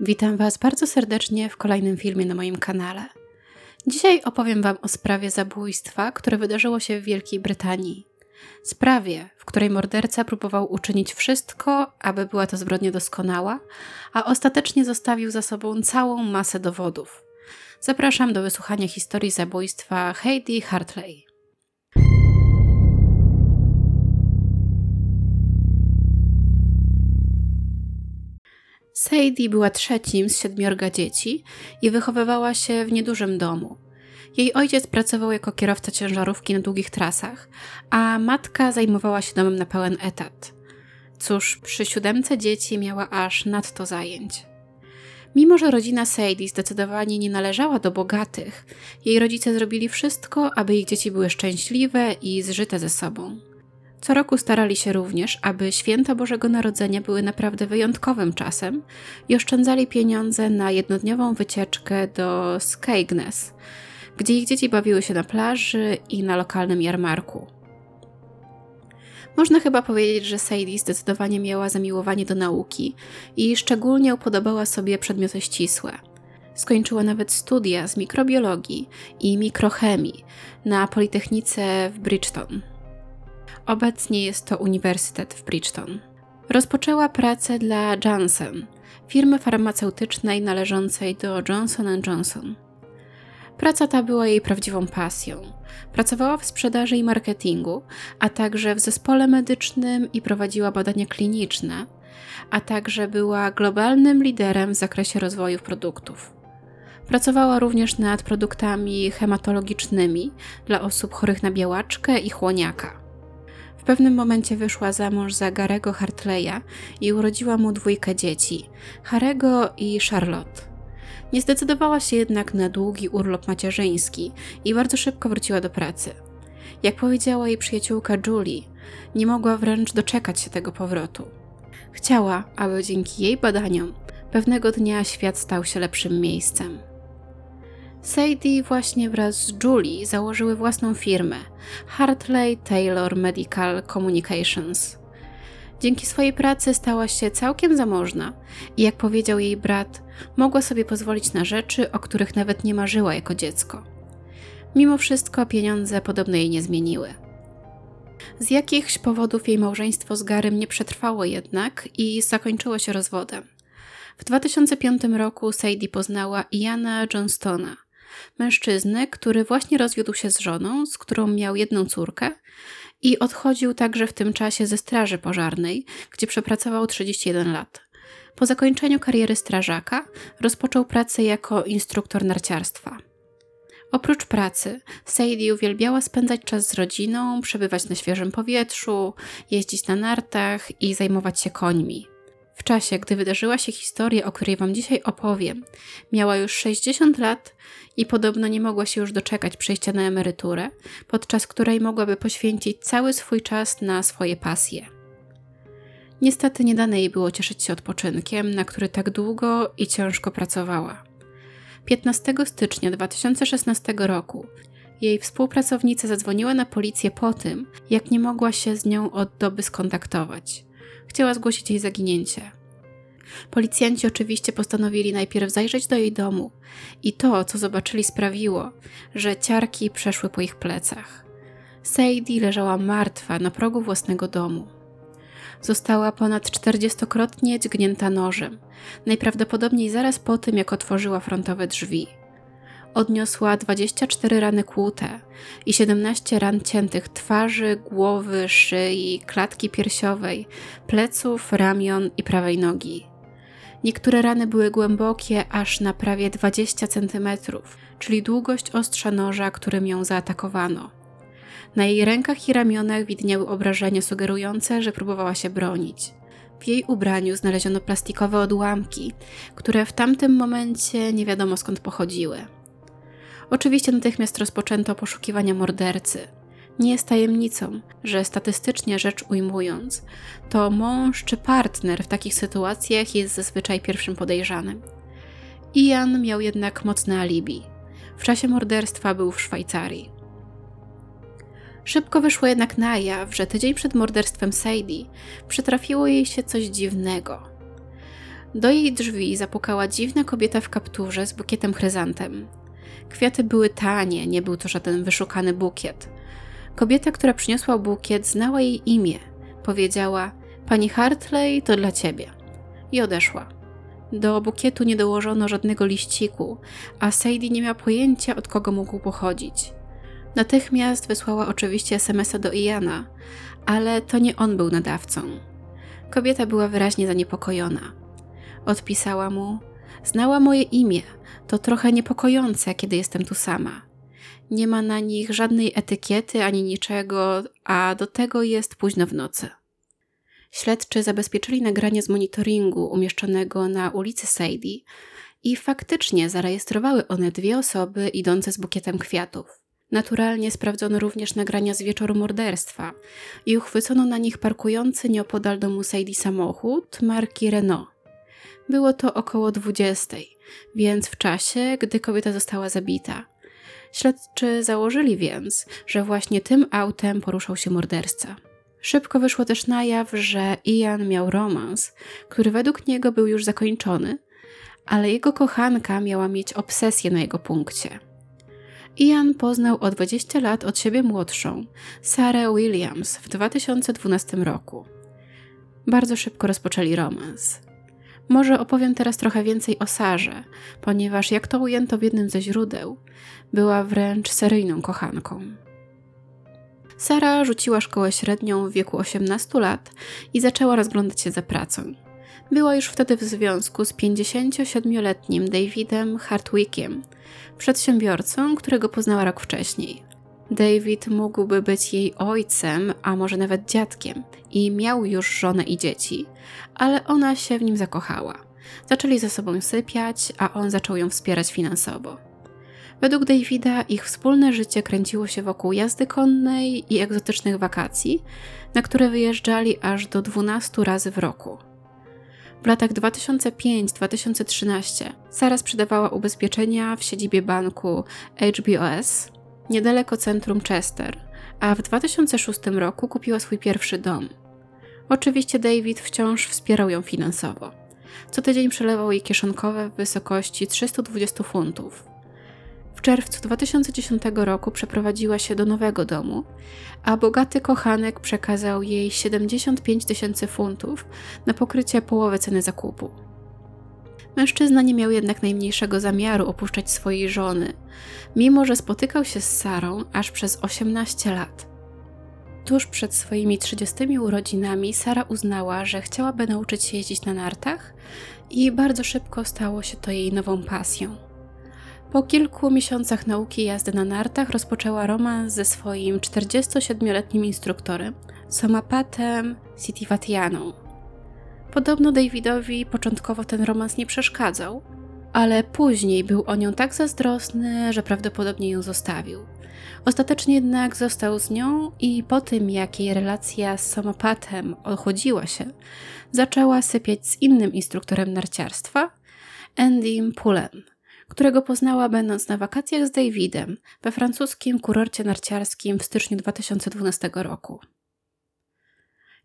Witam Was bardzo serdecznie w kolejnym filmie na moim kanale. Dzisiaj opowiem Wam o sprawie zabójstwa, które wydarzyło się w Wielkiej Brytanii. Sprawie, w której morderca próbował uczynić wszystko, aby była to zbrodnia doskonała, a ostatecznie zostawił za sobą całą masę dowodów. Zapraszam do wysłuchania historii zabójstwa Heidi Hartley. Sadie była trzecim z siedmiorga dzieci i wychowywała się w niedużym domu. Jej ojciec pracował jako kierowca ciężarówki na długich trasach, a matka zajmowała się domem na pełen etat. Cóż, przy siódemce dzieci miała aż nadto zajęć. Mimo, że rodzina Sadie zdecydowanie nie należała do bogatych, jej rodzice zrobili wszystko, aby ich dzieci były szczęśliwe i zżyte ze sobą. Co roku starali się również, aby święta Bożego Narodzenia były naprawdę wyjątkowym czasem i oszczędzali pieniądze na jednodniową wycieczkę do Skegness, gdzie ich dzieci bawiły się na plaży i na lokalnym jarmarku. Można chyba powiedzieć, że Sadie zdecydowanie miała zamiłowanie do nauki i szczególnie upodobała sobie przedmioty ścisłe. Skończyła nawet studia z mikrobiologii i mikrochemii na Politechnice w Bridgeton. Obecnie jest to Uniwersytet w Bridgeton. Rozpoczęła pracę dla Janssen, firmy farmaceutycznej należącej do Johnson Johnson. Praca ta była jej prawdziwą pasją. Pracowała w sprzedaży i marketingu, a także w zespole medycznym i prowadziła badania kliniczne, a także była globalnym liderem w zakresie rozwoju produktów. Pracowała również nad produktami hematologicznymi dla osób chorych na białaczkę i chłoniaka pewnym momencie wyszła za mąż za Garego Hartleya i urodziła mu dwójkę dzieci Harego i Charlotte. Nie zdecydowała się jednak na długi urlop macierzyński i bardzo szybko wróciła do pracy. Jak powiedziała jej przyjaciółka Julie, nie mogła wręcz doczekać się tego powrotu. Chciała, aby dzięki jej badaniom pewnego dnia świat stał się lepszym miejscem. Sadie właśnie wraz z Julie założyły własną firmę Hartley Taylor Medical Communications. Dzięki swojej pracy stała się całkiem zamożna i jak powiedział jej brat, mogła sobie pozwolić na rzeczy, o których nawet nie marzyła jako dziecko. Mimo wszystko pieniądze podobno jej nie zmieniły. Z jakichś powodów jej małżeństwo z Garym nie przetrwało jednak i zakończyło się rozwodem. W 2005 roku Sadie poznała Iana Johnstona, mężczyznę, który właśnie rozwiódł się z żoną, z którą miał jedną córkę i odchodził także w tym czasie ze straży pożarnej, gdzie przepracował 31 lat. Po zakończeniu kariery strażaka rozpoczął pracę jako instruktor narciarstwa. Oprócz pracy, Sadie uwielbiała spędzać czas z rodziną, przebywać na świeżym powietrzu, jeździć na nartach i zajmować się końmi. Czasie, gdy wydarzyła się historia, o której Wam dzisiaj opowiem, miała już 60 lat i podobno nie mogła się już doczekać przejścia na emeryturę, podczas której mogłaby poświęcić cały swój czas na swoje pasje. Niestety nie dane jej było cieszyć się odpoczynkiem, na który tak długo i ciężko pracowała. 15 stycznia 2016 roku jej współpracownica zadzwoniła na policję po tym, jak nie mogła się z nią od doby skontaktować. Chciała zgłosić jej zaginięcie. Policjanci oczywiście postanowili najpierw zajrzeć do jej domu i to, co zobaczyli, sprawiło, że ciarki przeszły po ich plecach. Sadie leżała martwa na progu własnego domu. Została ponad czterdziestokrotnie dźgnięta nożem, najprawdopodobniej zaraz po tym, jak otworzyła frontowe drzwi. Odniosła 24 rany kłute i 17 ran ciętych twarzy, głowy, szyi, klatki piersiowej, pleców, ramion i prawej nogi. Niektóre rany były głębokie aż na prawie 20 cm, czyli długość ostrza noża, którym ją zaatakowano. Na jej rękach i ramionach widniały obrażenia sugerujące, że próbowała się bronić. W jej ubraniu znaleziono plastikowe odłamki, które w tamtym momencie nie wiadomo skąd pochodziły. Oczywiście natychmiast rozpoczęto poszukiwania mordercy. Nie jest tajemnicą, że statystycznie rzecz ujmując, to mąż czy partner w takich sytuacjach jest zazwyczaj pierwszym podejrzanym. Ian miał jednak mocne alibi. W czasie morderstwa był w Szwajcarii. Szybko wyszło jednak na jaw, że tydzień przed morderstwem Sadie przytrafiło jej się coś dziwnego. Do jej drzwi zapukała dziwna kobieta w kapturze z bukietem chryzantem. Kwiaty były tanie, nie był to żaden wyszukany bukiet. Kobieta, która przyniosła bukiet, znała jej imię. Powiedziała: Pani Hartley, to dla ciebie. I odeszła. Do bukietu nie dołożono żadnego liściku, a Sadie nie miała pojęcia, od kogo mógł pochodzić. Natychmiast wysłała oczywiście SMS-a do Iana, ale to nie on był nadawcą. Kobieta była wyraźnie zaniepokojona. Odpisała mu: Znała moje imię. To trochę niepokojące, kiedy jestem tu sama. Nie ma na nich żadnej etykiety ani niczego, a do tego jest późno w nocy. Śledczy zabezpieczyli nagranie z monitoringu umieszczonego na ulicy Sadie i faktycznie zarejestrowały one dwie osoby idące z bukietem kwiatów. Naturalnie sprawdzono również nagrania z wieczoru morderstwa i uchwycono na nich parkujący nieopodal domu Sadie samochód marki Renault. Było to około 20, więc w czasie, gdy kobieta została zabita. Śledczy założyli więc, że właśnie tym autem poruszał się morderca. Szybko wyszło też na jaw, że Ian miał romans, który według niego był już zakończony, ale jego kochanka miała mieć obsesję na jego punkcie. Ian poznał o 20 lat od siebie młodszą, Sarah Williams, w 2012 roku. Bardzo szybko rozpoczęli romans. Może opowiem teraz trochę więcej o Sarze, ponieważ jak to ujęto w jednym ze źródeł, była wręcz seryjną kochanką. Sara rzuciła szkołę średnią w wieku 18 lat i zaczęła rozglądać się za pracą. Była już wtedy w związku z 57-letnim Davidem Hartwickiem, przedsiębiorcą, którego poznała rok wcześniej. David mógłby być jej ojcem, a może nawet dziadkiem, i miał już żonę i dzieci, ale ona się w nim zakochała. Zaczęli ze sobą sypiać, a on zaczął ją wspierać finansowo. Według Davida ich wspólne życie kręciło się wokół jazdy konnej i egzotycznych wakacji, na które wyjeżdżali aż do 12 razy w roku. W latach 2005-2013 Sara sprzedawała ubezpieczenia w siedzibie banku HBOS niedaleko centrum Chester, a w 2006 roku kupiła swój pierwszy dom. Oczywiście David wciąż wspierał ją finansowo. Co tydzień przelewał jej kieszonkowe w wysokości 320 funtów. W czerwcu 2010 roku przeprowadziła się do nowego domu, a bogaty kochanek przekazał jej 75 tysięcy funtów na pokrycie połowy ceny zakupu. Mężczyzna nie miał jednak najmniejszego zamiaru opuszczać swojej żony, mimo że spotykał się z Sarą aż przez 18 lat. Tuż przed swoimi 30 urodzinami Sara uznała, że chciałaby nauczyć się jeździć na nartach i bardzo szybko stało się to jej nową pasją. Po kilku miesiącach nauki jazdy na nartach rozpoczęła romans ze swoim 47-letnim instruktorem, Somapatem Sitivatianą. Podobno Davidowi początkowo ten romans nie przeszkadzał, ale później był o nią tak zazdrosny, że prawdopodobnie ją zostawił. Ostatecznie jednak został z nią i po tym, jak jej relacja z Somapatem ochłodziła się, zaczęła sypiać z innym instruktorem narciarstwa, Andym Pullen którego poznała będąc na wakacjach z Davidem we francuskim kurorcie narciarskim w styczniu 2012 roku.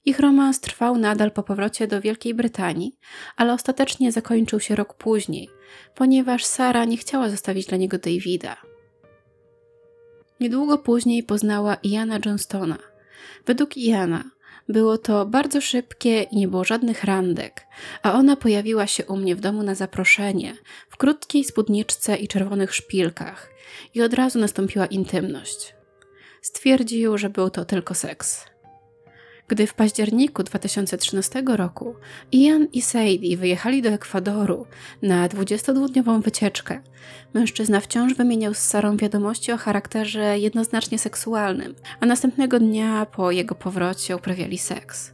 Ich romans trwał nadal po powrocie do Wielkiej Brytanii, ale ostatecznie zakończył się rok później, ponieważ Sara nie chciała zostawić dla niego Davida. Niedługo później poznała Iana Johnstona. Według Iana było to bardzo szybkie i nie było żadnych randek, a ona pojawiła się u mnie w domu na zaproszenie, w krótkiej spódniczce i czerwonych szpilkach, i od razu nastąpiła intymność. Stwierdził, że był to tylko seks. Gdy w październiku 2013 roku Ian i Sadie wyjechali do Ekwadoru na 22-dniową wycieczkę, mężczyzna wciąż wymieniał z Sarą wiadomości o charakterze jednoznacznie seksualnym, a następnego dnia po jego powrocie uprawiali seks.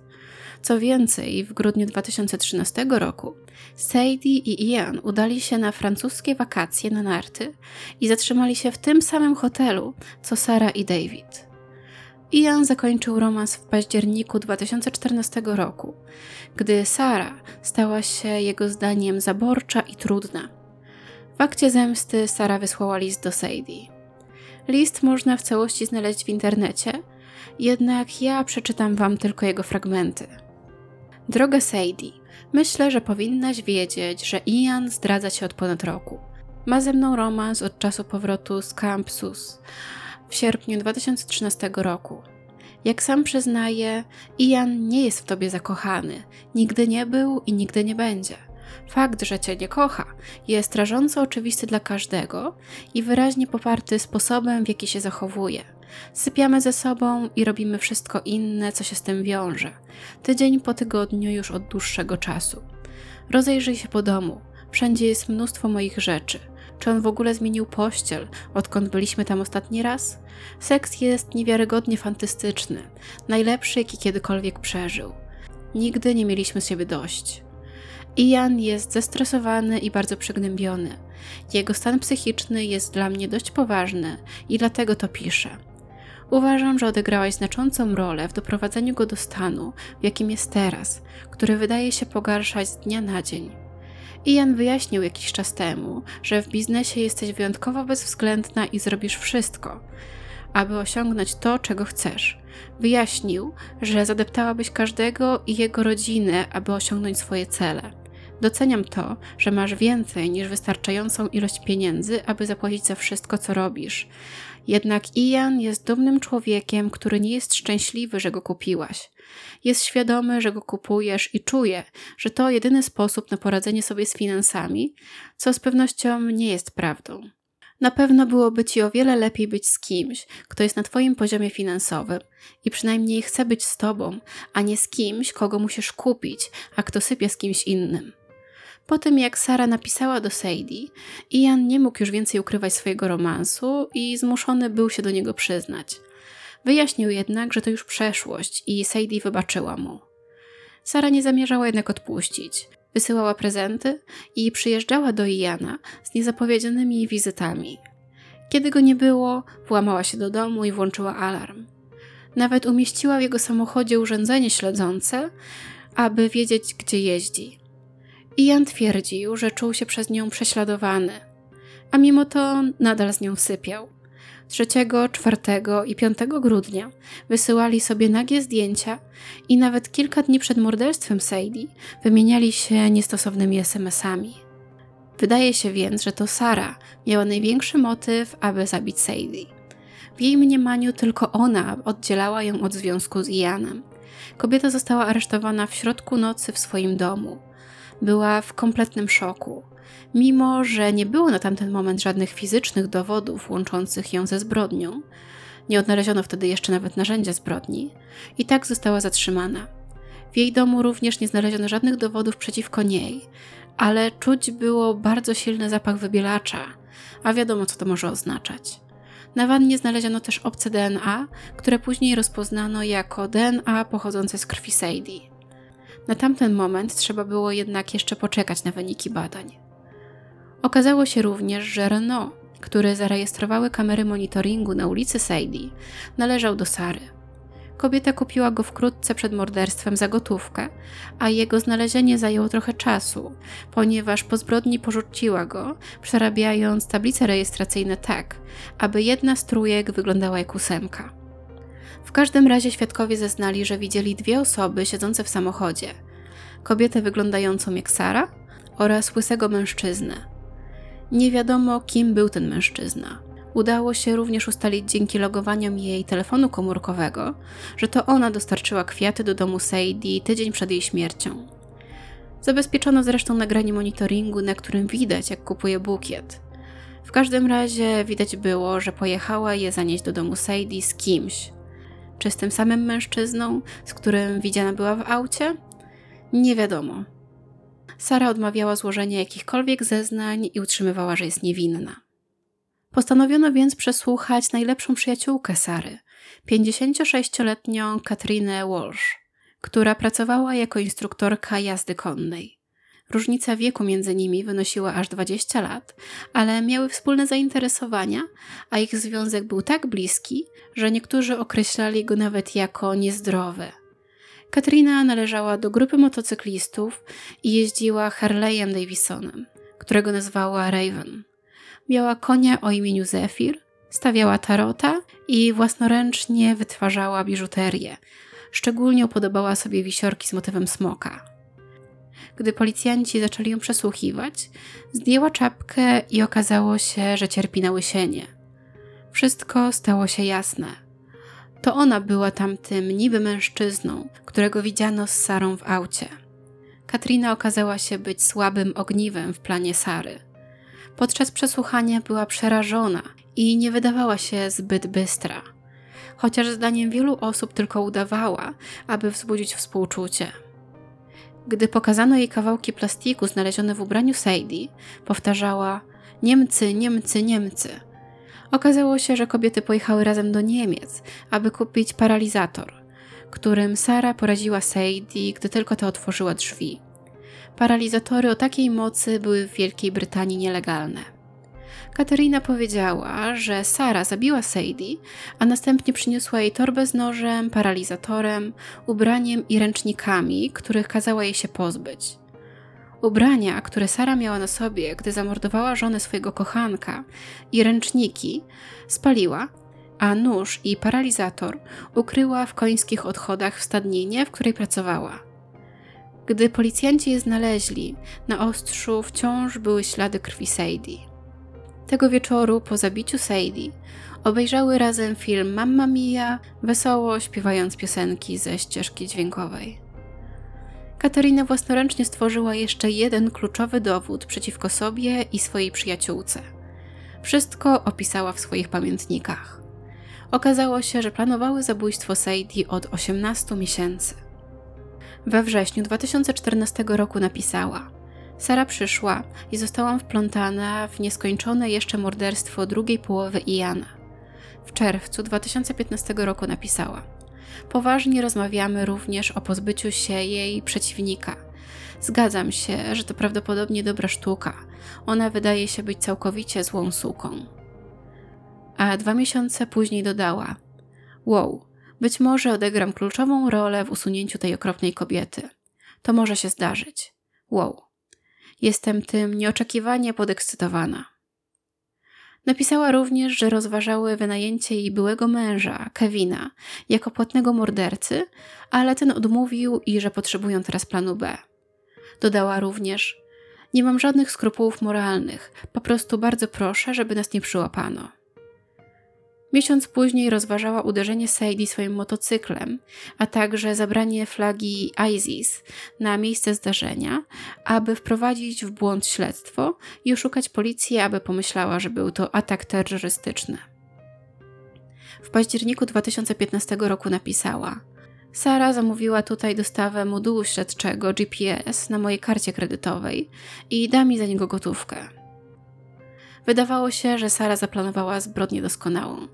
Co więcej, w grudniu 2013 roku Sadie i Ian udali się na francuskie wakacje na narty i zatrzymali się w tym samym hotelu co Sara i David. Ian zakończył romans w październiku 2014 roku, gdy Sara stała się jego zdaniem zaborcza i trudna. W akcie zemsty Sara wysłała list do Sadie. List można w całości znaleźć w internecie, jednak ja przeczytam wam tylko jego fragmenty. Droga Sadie, Myślę, że powinnaś wiedzieć, że Ian zdradza cię od ponad roku. Ma ze mną romans od czasu powrotu z Campsus w sierpniu 2013 roku. Jak sam przyznaje, Ian nie jest w tobie zakochany, nigdy nie był i nigdy nie będzie. Fakt, że cię nie kocha, jest rażąco oczywisty dla każdego i wyraźnie poparty sposobem, w jaki się zachowuje. Sypiamy ze sobą i robimy wszystko inne, co się z tym wiąże. Tydzień po tygodniu już od dłuższego czasu. Rozejrzyj się po domu. Wszędzie jest mnóstwo moich rzeczy. Czy on w ogóle zmienił pościel, odkąd byliśmy tam ostatni raz? Seks jest niewiarygodnie fantastyczny, najlepszy, jaki kiedykolwiek przeżył. Nigdy nie mieliśmy z siebie dość. Ian jest zestresowany i bardzo przygnębiony. Jego stan psychiczny jest dla mnie dość poważny i dlatego to piszę. Uważam, że odegrałaś znaczącą rolę w doprowadzeniu go do stanu, w jakim jest teraz, który wydaje się pogarszać z dnia na dzień. Ian wyjaśnił jakiś czas temu, że w biznesie jesteś wyjątkowo bezwzględna i zrobisz wszystko, aby osiągnąć to, czego chcesz. Wyjaśnił, że zadeptałabyś każdego i jego rodzinę, aby osiągnąć swoje cele. Doceniam to, że masz więcej niż wystarczającą ilość pieniędzy, aby zapłacić za wszystko, co robisz. Jednak Ian jest dumnym człowiekiem, który nie jest szczęśliwy, że go kupiłaś. Jest świadomy, że go kupujesz i czuje, że to jedyny sposób na poradzenie sobie z finansami, co z pewnością nie jest prawdą. Na pewno byłoby ci o wiele lepiej być z kimś, kto jest na twoim poziomie finansowym i przynajmniej chce być z tobą, a nie z kimś, kogo musisz kupić, a kto sypie z kimś innym. Po tym jak Sara napisała do Sadie, Ian nie mógł już więcej ukrywać swojego romansu i zmuszony był się do niego przyznać. Wyjaśnił jednak, że to już przeszłość i Sadie wybaczyła mu. Sara nie zamierzała jednak odpuścić. Wysyłała prezenty i przyjeżdżała do Iana z niezapowiedzianymi wizytami. Kiedy go nie było, włamała się do domu i włączyła alarm. Nawet umieściła w jego samochodzie urządzenie śledzące, aby wiedzieć, gdzie jeździ. Ian twierdził, że czuł się przez nią prześladowany, a mimo to nadal z nią sypiał. 3, 4 i 5 grudnia wysyłali sobie nagie zdjęcia i nawet kilka dni przed morderstwem Sadie wymieniali się niestosownymi SMS-ami. Wydaje się więc, że to Sara miała największy motyw, aby zabić Sadie. W jej mniemaniu tylko ona oddzielała ją od związku z Ianem. Kobieta została aresztowana w środku nocy w swoim domu była w kompletnym szoku. Mimo, że nie było na tamten moment żadnych fizycznych dowodów łączących ją ze zbrodnią, nie odnaleziono wtedy jeszcze nawet narzędzia zbrodni, i tak została zatrzymana. W jej domu również nie znaleziono żadnych dowodów przeciwko niej, ale czuć było bardzo silny zapach wybielacza, a wiadomo, co to może oznaczać. Na wannie znaleziono też obce DNA, które później rozpoznano jako DNA pochodzące z krwi Sadie. Na tamten moment trzeba było jednak jeszcze poczekać na wyniki badań. Okazało się również, że Renault, który zarejestrowały kamery monitoringu na ulicy Sadie, należał do Sary. Kobieta kupiła go wkrótce przed morderstwem za gotówkę, a jego znalezienie zajęło trochę czasu, ponieważ po zbrodni porzuciła go, przerabiając tablice rejestracyjne tak, aby jedna z trójek wyglądała jak ósemka. W każdym razie świadkowie zeznali, że widzieli dwie osoby siedzące w samochodzie. Kobietę wyglądającą jak Sara oraz łysego mężczyznę. Nie wiadomo, kim był ten mężczyzna. Udało się również ustalić dzięki logowaniom jej telefonu komórkowego, że to ona dostarczyła kwiaty do domu Sadie tydzień przed jej śmiercią. Zabezpieczono zresztą nagranie monitoringu, na którym widać, jak kupuje bukiet. W każdym razie widać było, że pojechała je zanieść do domu Sadie z kimś, czy z tym samym mężczyzną, z którym widziana była w aucie? Nie wiadomo. Sara odmawiała złożenia jakichkolwiek zeznań i utrzymywała, że jest niewinna. Postanowiono więc przesłuchać najlepszą przyjaciółkę Sary, 56-letnią Katrinę Walsh, która pracowała jako instruktorka jazdy konnej. Różnica wieku między nimi wynosiła aż 20 lat, ale miały wspólne zainteresowania, a ich związek był tak bliski, że niektórzy określali go nawet jako niezdrowy. Katrina należała do grupy motocyklistów i jeździła Harley'em Davisonem, którego nazwała Raven. Miała konia o imieniu Zephyr, stawiała tarota i własnoręcznie wytwarzała biżuterię. Szczególnie upodobała sobie wisiorki z motywem smoka. Gdy policjanci zaczęli ją przesłuchiwać, zdjęła czapkę i okazało się, że cierpi na łysienie. Wszystko stało się jasne. To ona była tamtym niby mężczyzną, którego widziano z Sarą w aucie. Katrina okazała się być słabym ogniwem w planie Sary. Podczas przesłuchania była przerażona i nie wydawała się zbyt bystra, chociaż zdaniem wielu osób tylko udawała, aby wzbudzić współczucie. Gdy pokazano jej kawałki plastiku znalezione w ubraniu Sadie, powtarzała: Niemcy, Niemcy, Niemcy. Okazało się, że kobiety pojechały razem do Niemiec, aby kupić paralizator, którym Sara poraziła Sadie, gdy tylko ta otworzyła drzwi. Paralizatory o takiej mocy były w Wielkiej Brytanii nielegalne. Katerina powiedziała, że Sara zabiła Sadie, a następnie przyniosła jej torbę z nożem, paralizatorem, ubraniem i ręcznikami, których kazała jej się pozbyć. Ubrania, które Sara miała na sobie, gdy zamordowała żonę swojego kochanka, i ręczniki spaliła, a nóż i paralizator ukryła w końskich odchodach w stadninie, w której pracowała. Gdy policjanci je znaleźli, na ostrzu wciąż były ślady krwi Sadie. Tego wieczoru, po zabiciu Sadie, obejrzały razem film Mamma Mia, wesoło śpiewając piosenki ze ścieżki dźwiękowej. Katarina własnoręcznie stworzyła jeszcze jeden kluczowy dowód przeciwko sobie i swojej przyjaciółce. Wszystko opisała w swoich pamiętnikach. Okazało się, że planowały zabójstwo Sadie od 18 miesięcy. We wrześniu 2014 roku napisała: Sara przyszła i zostałam wplątana w nieskończone jeszcze morderstwo drugiej połowy Iana. W czerwcu 2015 roku napisała: Poważnie rozmawiamy również o pozbyciu się jej przeciwnika. Zgadzam się, że to prawdopodobnie dobra sztuka. Ona wydaje się być całkowicie złą suką. A dwa miesiące później dodała: Wow, być może odegram kluczową rolę w usunięciu tej okropnej kobiety. To może się zdarzyć. Wow. Jestem tym nieoczekiwanie podekscytowana. Napisała również, że rozważały wynajęcie jej byłego męża, Kevina, jako płatnego mordercy, ale ten odmówił i że potrzebują teraz planu B. Dodała również: Nie mam żadnych skrupułów moralnych, po prostu bardzo proszę, żeby nas nie przyłapano. Miesiąc później rozważała uderzenie Sadie swoim motocyklem, a także zabranie flagi ISIS na miejsce zdarzenia, aby wprowadzić w błąd śledztwo i oszukać policję, aby pomyślała, że był to atak terrorystyczny. W październiku 2015 roku napisała: Sara zamówiła tutaj dostawę modułu śledczego GPS na mojej karcie kredytowej i da mi za niego gotówkę. Wydawało się, że Sara zaplanowała zbrodnię doskonałą.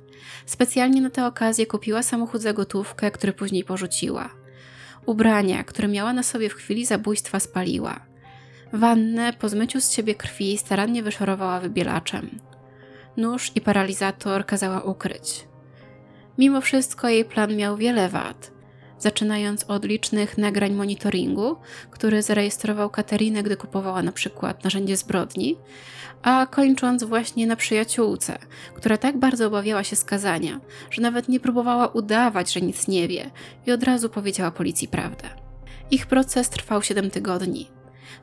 Specjalnie na tę okazję kupiła samochód za gotówkę, który później porzuciła. Ubrania, które miała na sobie w chwili zabójstwa, spaliła. Wannę po zmyciu z siebie krwi starannie wyszorowała wybielaczem. Nóż i paralizator kazała ukryć. Mimo wszystko jej plan miał wiele wad zaczynając od licznych nagrań monitoringu, który zarejestrował Katerinę, gdy kupowała na przykład narzędzie zbrodni, a kończąc właśnie na przyjaciółce, która tak bardzo obawiała się skazania, że nawet nie próbowała udawać, że nic nie wie i od razu powiedziała policji prawdę. Ich proces trwał 7 tygodni.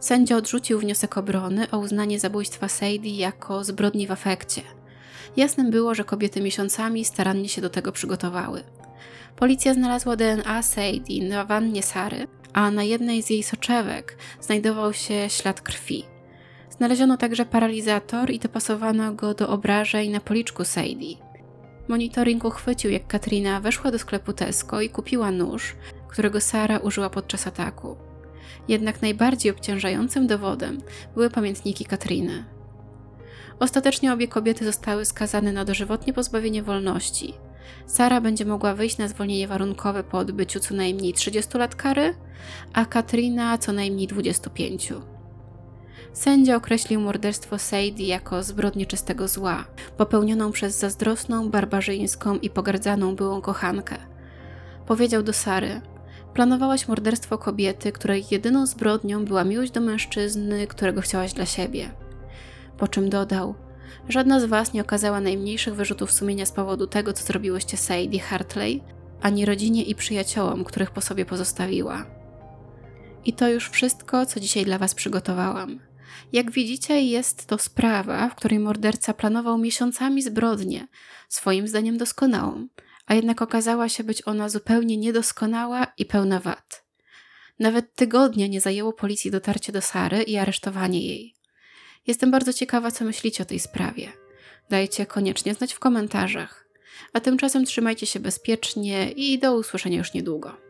Sędzia odrzucił wniosek obrony o uznanie zabójstwa Sadie jako zbrodni w afekcie. Jasnym było, że kobiety miesiącami starannie się do tego przygotowały. Policja znalazła DNA Sadie na wannie Sary, a na jednej z jej soczewek znajdował się ślad krwi. Znaleziono także paralizator i dopasowano go do obrażeń na policzku Sadie. Monitoring uchwycił, jak Katrina weszła do sklepu Tesco i kupiła nóż, którego Sara użyła podczas ataku. Jednak najbardziej obciążającym dowodem były pamiętniki Katriny. Ostatecznie obie kobiety zostały skazane na dożywotnie pozbawienie wolności – Sara będzie mogła wyjść na zwolnienie warunkowe po odbyciu co najmniej 30 lat kary, a Katrina co najmniej 25. Sędzia określił morderstwo Sadie jako zbrodnię czystego zła, popełnioną przez zazdrosną, barbarzyńską i pogardzaną byłą kochankę. Powiedział do Sary: Planowałaś morderstwo kobiety, której jedyną zbrodnią była miłość do mężczyzny, którego chciałaś dla siebie. Po czym dodał: Żadna z was nie okazała najmniejszych wyrzutów sumienia z powodu tego, co zrobiłyście Sadie Hartley, ani rodzinie i przyjaciołom, których po sobie pozostawiła. I to już wszystko, co dzisiaj dla Was przygotowałam. Jak widzicie, jest to sprawa, w której morderca planował miesiącami zbrodnię, swoim zdaniem doskonałą, a jednak okazała się być ona zupełnie niedoskonała i pełna wad. Nawet tygodnia nie zajęło policji dotarcie do Sary i aresztowanie jej. Jestem bardzo ciekawa, co myślicie o tej sprawie. Dajcie koniecznie znać w komentarzach. A tymczasem trzymajcie się bezpiecznie i do usłyszenia już niedługo.